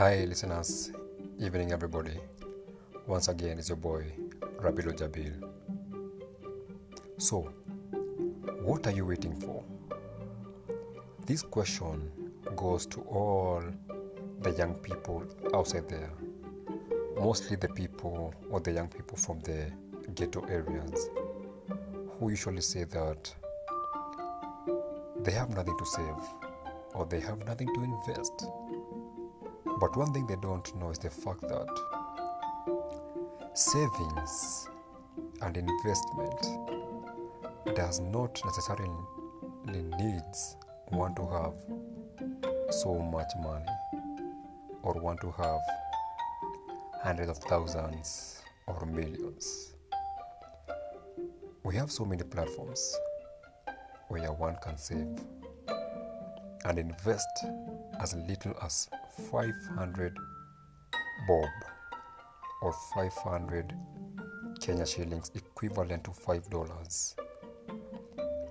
Hi, listeners. Evening, everybody. Once again, it's your boy, Rabilo Jabil. So, what are you waiting for? This question goes to all the young people outside there, mostly the people or the young people from the ghetto areas who usually say that they have nothing to save or they have nothing to invest. But one thing they don't know is the fact that savings and investment does not necessarily needs one to have so much money or want to have hundreds of thousands or millions. We have so many platforms where one can save and invest as little as 500 bob or 500 Kenya shillings equivalent to $5.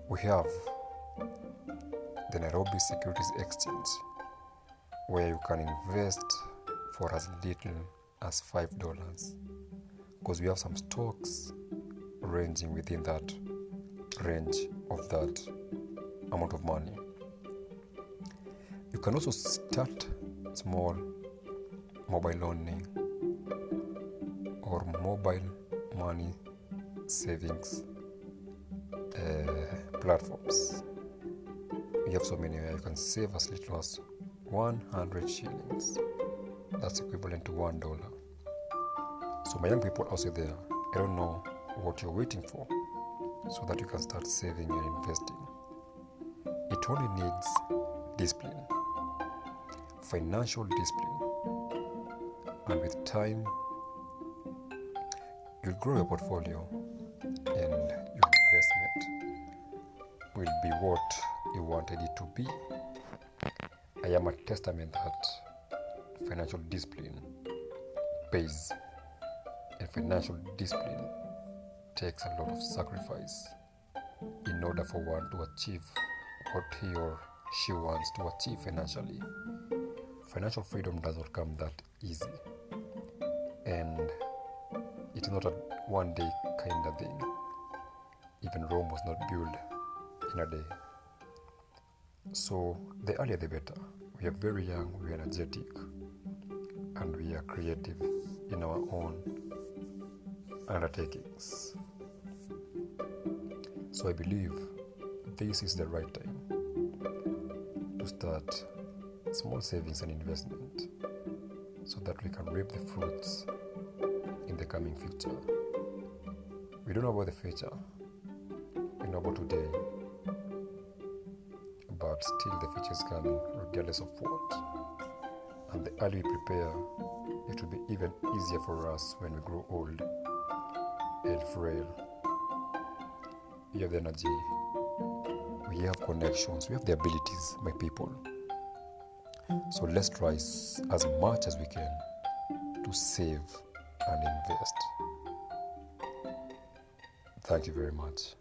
We have the Nairobi Securities Exchange where you can invest for as little as $5 because we have some stocks ranging within that range of that amount of money. You can also start small mobile learning or mobile money savings uh, platforms. You have so many where you can save as little as 100 shillings. That's equivalent to one dollar. So, my young people also there, I don't know what you're waiting for so that you can start saving and investing. It only needs discipline, financial discipline, and with time, you'll grow your portfolio and your investment will be what you wanted it to be. I am a testament that financial discipline pays, and financial discipline takes a lot of sacrifice in order for one to achieve what he or she wants to achieve financially. Financial freedom does not come that easy, and it is not a one day kind of thing. Even Rome was not built in a day. So, the earlier the better. We are very young, we are energetic, and we are creative in our own undertakings. So, I believe this is the right time to start small savings and investment so that we can reap the fruits in the coming future. We don't know about the future, we know about today, but still the future is coming regardless of what. And the earlier we prepare, it will be even easier for us when we grow old and frail. We have the energy, we have connections, we have the abilities, my people. So let's try as much as we can to save and invest. Thank you very much.